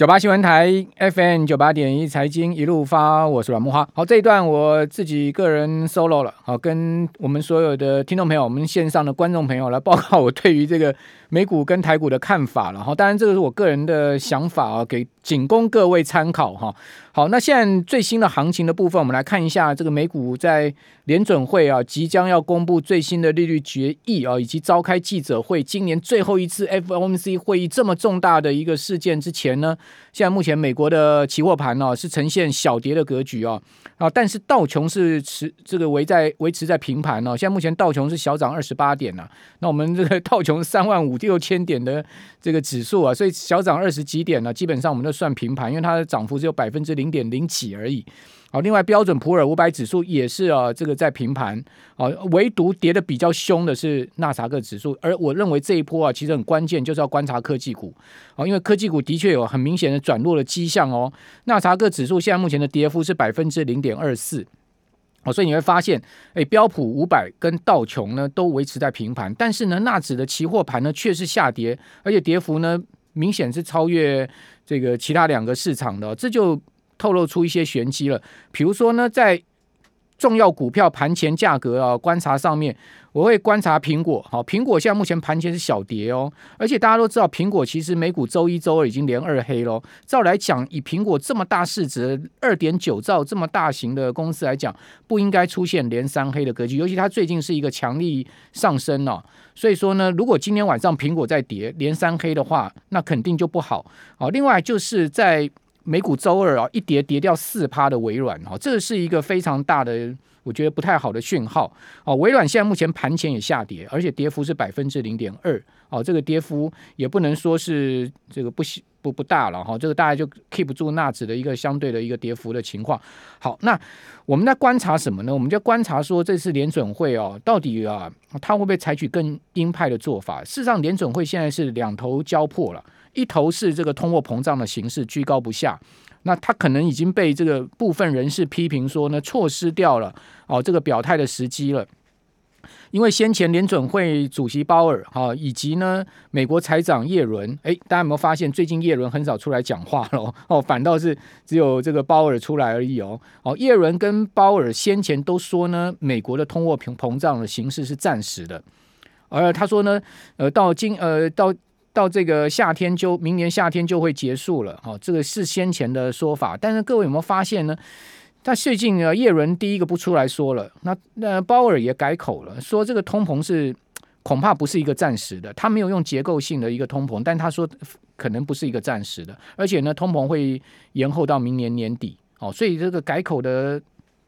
九八新闻台 FM 九八点一财经一路发，我是阮木花。好，这一段我自己个人 solo 了，好，跟我们所有的听众朋友，我们线上的观众朋友来报告我对于这个美股跟台股的看法了。哈，当然这个是我个人的想法啊，给仅供各位参考哈。好，那现在最新的行情的部分，我们来看一下这个美股在联准会啊即将要公布最新的利率决议啊，以及召开记者会，今年最后一次 FOMC 会议这么重大的一个事件之前呢，现在目前美国的期货盘呢是呈现小跌的格局啊啊，但是道琼是持这个维在维持在平盘呢，现在目前道琼是小涨二十八点呢，那我们这个道琼三万五六千点的这个指数啊，所以小涨二十几点呢，基本上我们都算平盘，因为它的涨幅只有百分之零点零几而已。好，另外标准普尔五百指数也是啊，这个在平盘啊，唯独跌的比较凶的是纳斯达克指数。而我认为这一波啊，其实很关键，就是要观察科技股啊，因为科技股的确有很明显的转弱的迹象哦。纳斯达克指数现在目前的跌幅是百分之零点二四，哦，所以你会发现，哎，标普五百跟道琼呢都维持在平盘，但是呢，纳指的期货盘呢却是下跌，而且跌幅呢明显是超越这个其他两个市场的，这就。透露出一些玄机了，比如说呢，在重要股票盘前价格啊观察上面，我会观察苹果。好，苹果现在目前盘前是小跌哦，而且大家都知道，苹果其实美股周一周二已经连二黑喽。照来讲，以苹果这么大市值，二点九兆这么大型的公司来讲，不应该出现连三黑的格局。尤其它最近是一个强力上升哦，所以说呢，如果今天晚上苹果再跌连三黑的话，那肯定就不好。好，另外就是在。美股周二啊，一跌跌掉四趴的微软哈，这是一个非常大的，我觉得不太好的讯号哦。微软现在目前盘前也下跌，而且跌幅是百分之零点二哦，这个跌幅也不能说是这个不不不大了哈，这个大概就 keep 住纳指的一个相对的一个跌幅的情况。好，那我们在观察什么呢？我们就观察说这次联准会哦，到底啊，它会不会采取更鹰派的做法？事实上，联准会现在是两头交迫了。一头是这个通货膨胀的形势居高不下，那他可能已经被这个部分人士批评说呢，错失掉了哦这个表态的时机了，因为先前联准会主席鲍尔哈以及呢美国财长耶伦，哎，大家有没有发现最近耶伦很少出来讲话了？哦，反倒是只有这个鲍尔出来而已哦。哦，耶伦跟鲍尔先前都说呢，美国的通货膨膨胀的形势是暂时的，而他说呢，呃，到今呃到。到这个夏天就明年夏天就会结束了，哈，这个是先前的说法。但是各位有没有发现呢？他最近呢，叶伦第一个不出来说了，那那鲍尔也改口了，说这个通膨是恐怕不是一个暂时的，他没有用结构性的一个通膨，但他说可能不是一个暂时的，而且呢，通膨会延后到明年年底，哦，所以这个改口的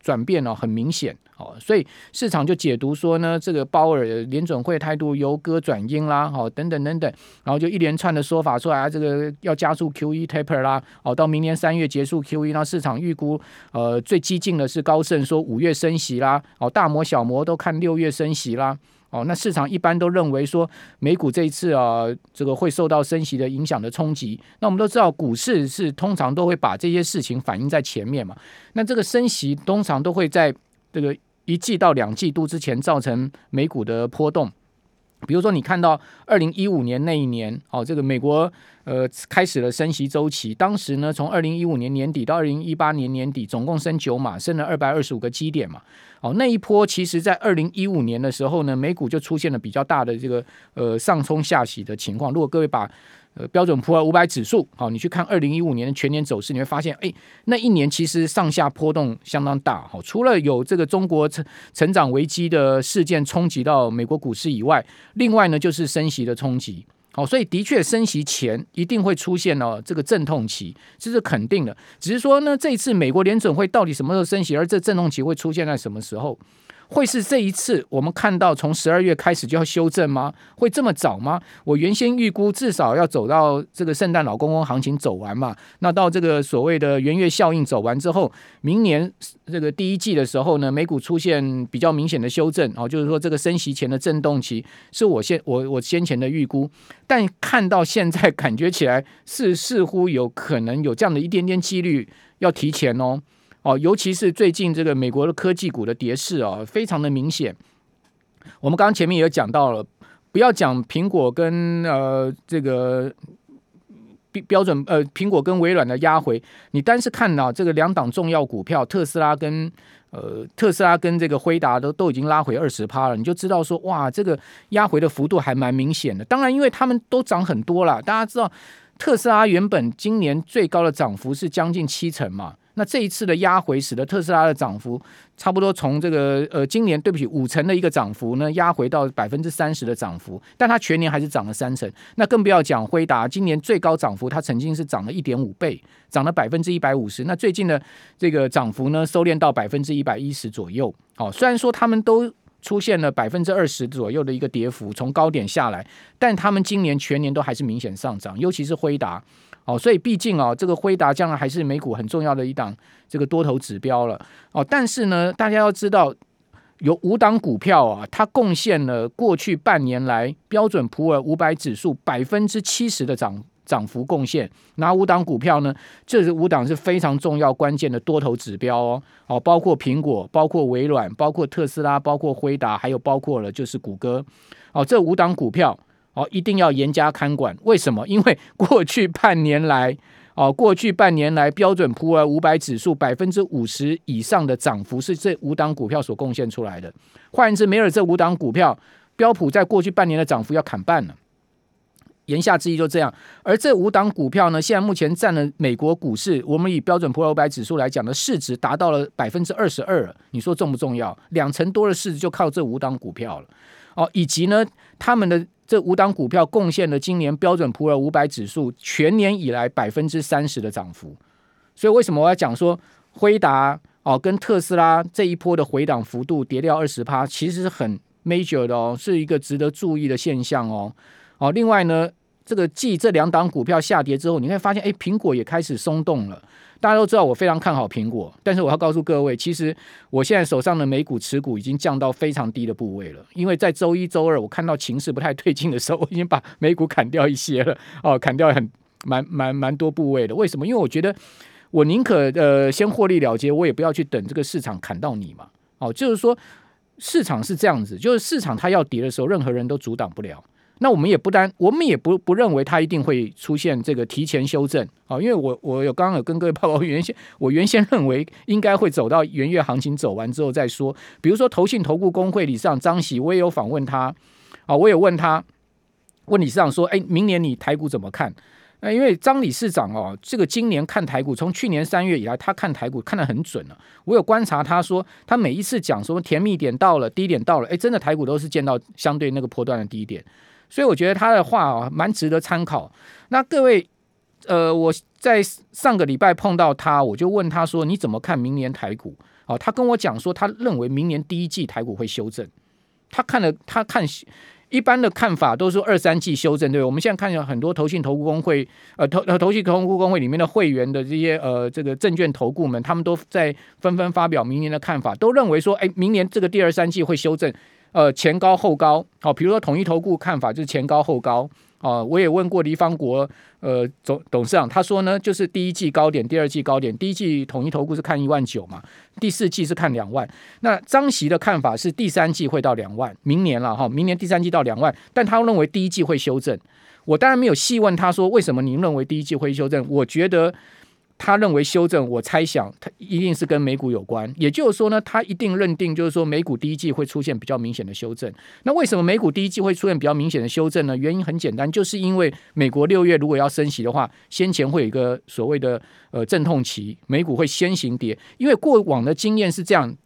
转变哦，很明显。哦，所以市场就解读说呢，这个鲍尔联准会态度由鸽转鹰啦，好，等等等等，然后就一连串的说法出来啊，这个要加速 QE taper 啦，哦，到明年三月结束 QE，那市场预估呃最激进的是高盛说五月升息啦，哦，大摩小摩都看六月升息啦。哦，那市场一般都认为说美股这一次啊，这个会受到升息的影响的冲击。那我们都知道，股市是通常都会把这些事情反映在前面嘛。那这个升息通常都会在这个一季到两季度之前造成美股的波动。比如说，你看到二零一五年那一年，哦，这个美国呃开始了升息周期。当时呢，从二零一五年年底到二零一八年年底，总共升九码，升了二百二十五个基点嘛。哦，那一波其实，在二零一五年的时候呢，美股就出现了比较大的这个呃上冲下洗的情况。如果各位把呃标准普尔五百指数，好，你去看二零一五年的全年走势，你会发现，哎，那一年其实上下波动相当大。好，除了有这个中国成成长危机的事件冲击到美国股市以外，另外呢就是升息的冲击。好，所以的确升息前一定会出现了这个阵痛期，这是肯定的。只是说呢，这一次美国联准会到底什么时候升息，而这阵痛期会出现在什么时候？会是这一次我们看到从十二月开始就要修正吗？会这么早吗？我原先预估至少要走到这个圣诞老公公行情走完嘛，那到这个所谓的元月效应走完之后，明年这个第一季的时候呢，美股出现比较明显的修正哦，就是说这个升息前的震动期是我先我我先前的预估，但看到现在感觉起来是似乎有可能有这样的一点点几率要提前哦。哦，尤其是最近这个美国的科技股的跌势啊，非常的明显。我们刚刚前面也讲到了，不要讲苹果跟呃这个标准呃苹果跟微软的压回，你单是看到这个两档重要股票特斯拉跟呃特斯拉跟这个辉达都都已经拉回二十趴了，你就知道说哇，这个压回的幅度还蛮明显的。当然，因为他们都涨很多了，大家知道特斯拉原本今年最高的涨幅是将近七成嘛。那这一次的压回，使得特斯拉的涨幅差不多从这个呃今年对不起五成的一个涨幅呢，压回到百分之三十的涨幅，但它全年还是涨了三成。那更不要讲辉达今年最高涨幅，它曾经是涨了一点五倍，涨了百分之一百五十。那最近的这个涨幅呢，收敛到百分之一百一十左右。哦，虽然说他们都出现了百分之二十左右的一个跌幅，从高点下来，但他们今年全年都还是明显上涨，尤其是辉达。哦，所以毕竟啊，这个辉达将来还是美股很重要的一档这个多头指标了。哦，但是呢，大家要知道，有五档股票啊，它贡献了过去半年来标准普尔五百指数百分之七十的涨涨幅贡献。哪五档股票呢？这是五档是非常重要关键的多头指标哦。哦，包括苹果，包括微软，包括特斯拉，包括辉达，还有包括了就是谷歌。哦，这五档股票。哦，一定要严加看管。为什么？因为 过去半年来，哦，过去半年来标准普尔五百指数百分之五十以上的涨幅是这五档股票所贡献出来的。换言之，没有这五档股票，标普在过去半年的涨幅要砍半了。言下之意就这样。而这五档股票呢，现在目前占了美国股市，我们以标准普尔五百指数来讲的市值达到了百分之二十二。你说重不重要？两成多的市值就靠这五档股票了。哦，以及呢，他们的。这五档股票贡献了今年标准普尔五百指数全年以来百分之三十的涨幅，所以为什么我要讲说辉达哦跟特斯拉这一波的回档幅度跌掉二十趴，其实是很 major 的哦，是一个值得注意的现象哦。哦，另外呢，这个继这两档股票下跌之后，你会发现，哎，苹果也开始松动了。大家都知道我非常看好苹果，但是我要告诉各位，其实我现在手上的美股持股已经降到非常低的部位了。因为在周一、周二我看到情势不太对劲的时候，我已经把美股砍掉一些了，哦，砍掉很蛮蛮蛮多部位的。为什么？因为我觉得我宁可呃先获利了结，我也不要去等这个市场砍到你嘛。哦，就是说市场是这样子，就是市场它要跌的时候，任何人都阻挡不了。那我们也不单，我们也不不认为它一定会出现这个提前修正啊，因为我我有刚刚有跟各位报告，原先我原先认为应该会走到元月行情走完之后再说。比如说投信投顾工会理事长张喜，我也有访问他啊，我也问他，问理事长说，哎，明年你台股怎么看？那因为张理事长哦，这个今年看台股，从去年三月以来，他看台股看得很准了。我有观察，他说他每一次讲说甜蜜点到了，低点到了，哎，真的台股都是见到相对那个波段的低点。所以我觉得他的话啊，蛮值得参考。那各位，呃，我在上个礼拜碰到他，我就问他说：“你怎么看明年台股？”哦，他跟我讲说，他认为明年第一季台股会修正。他看了，他看一般的看法都是说二三季修正，对对？我们现在看见很多投信投顾公会，呃，投呃投信投顾公会里面的会员的这些呃这个证券投顾们，他们都在纷纷发表明年的看法，都认为说，哎，明年这个第二三季会修正。呃，前高后高，好、哦，比如说统一投顾看法就是前高后高，哦，我也问过黎方国，呃，总董事长，他说呢，就是第一季高点，第二季高点，第一季统一投顾是看一万九嘛，第四季是看两万，那张席的看法是第三季会到两万，明年了哈、明年第三季到两万，但他认为第一季会修正，我当然没有细问他说为什么您认为第一季会修正，我觉得。他认为修正，我猜想他一定是跟美股有关，也就是说呢，他一定认定就是说美股第一季会出现比较明显的修正。那为什么美股第一季会出现比较明显的修正呢？原因很简单，就是因为美国六月如果要升息的话，先前会有一个所谓的呃阵痛期，美股会先行跌，因为过往的经验是这样。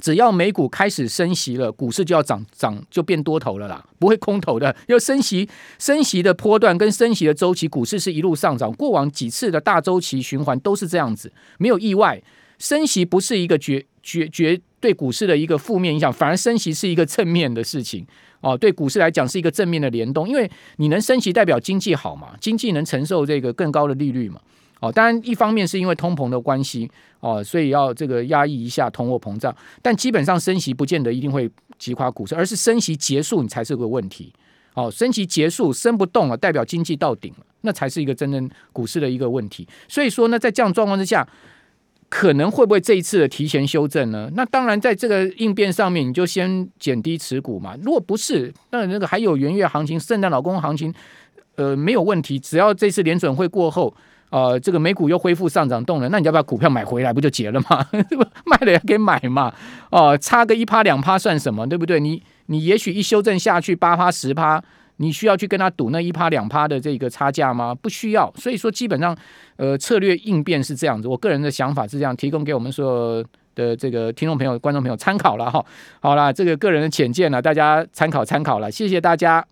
只要美股开始升息了，股市就要涨涨，就变多头了啦，不会空头的。要升息，升息的波段跟升息的周期，股市是一路上涨。过往几次的大周期循环都是这样子，没有意外。升息不是一个绝绝绝对股市的一个负面影响，反而升息是一个正面的事情哦。对股市来讲是一个正面的联动，因为你能升息代表经济好嘛，经济能承受这个更高的利率嘛。哦，当然，一方面是因为通膨的关系，哦，所以要这个压抑一下通货膨胀。但基本上升息不见得一定会击垮股市，而是升息结束你才是个问题。哦，升息结束升不动了，代表经济到顶了，那才是一个真正股市的一个问题。所以说呢，在这样状况之下，可能会不会这一次的提前修正呢？那当然，在这个应变上面，你就先减低持股嘛。如果不是，那那个还有元月行情、圣诞老公行情。呃没有问题，只要这次联准会过后，呃，这个美股又恢复上涨动能，那你要不要股票买回来不就结了吗？卖了也可以买嘛，哦、差个一趴两趴算什么，对不对？你你也许一修正下去八趴十趴。你需要去跟他赌那一趴两趴的这个差价吗？不需要。所以说，基本上，呃，策略应变是这样子。我个人的想法是这样，提供给我们所有的这个听众朋友、观众朋友参考了哈。好啦，这个个人的浅见呢，大家参考参考了，谢谢大家。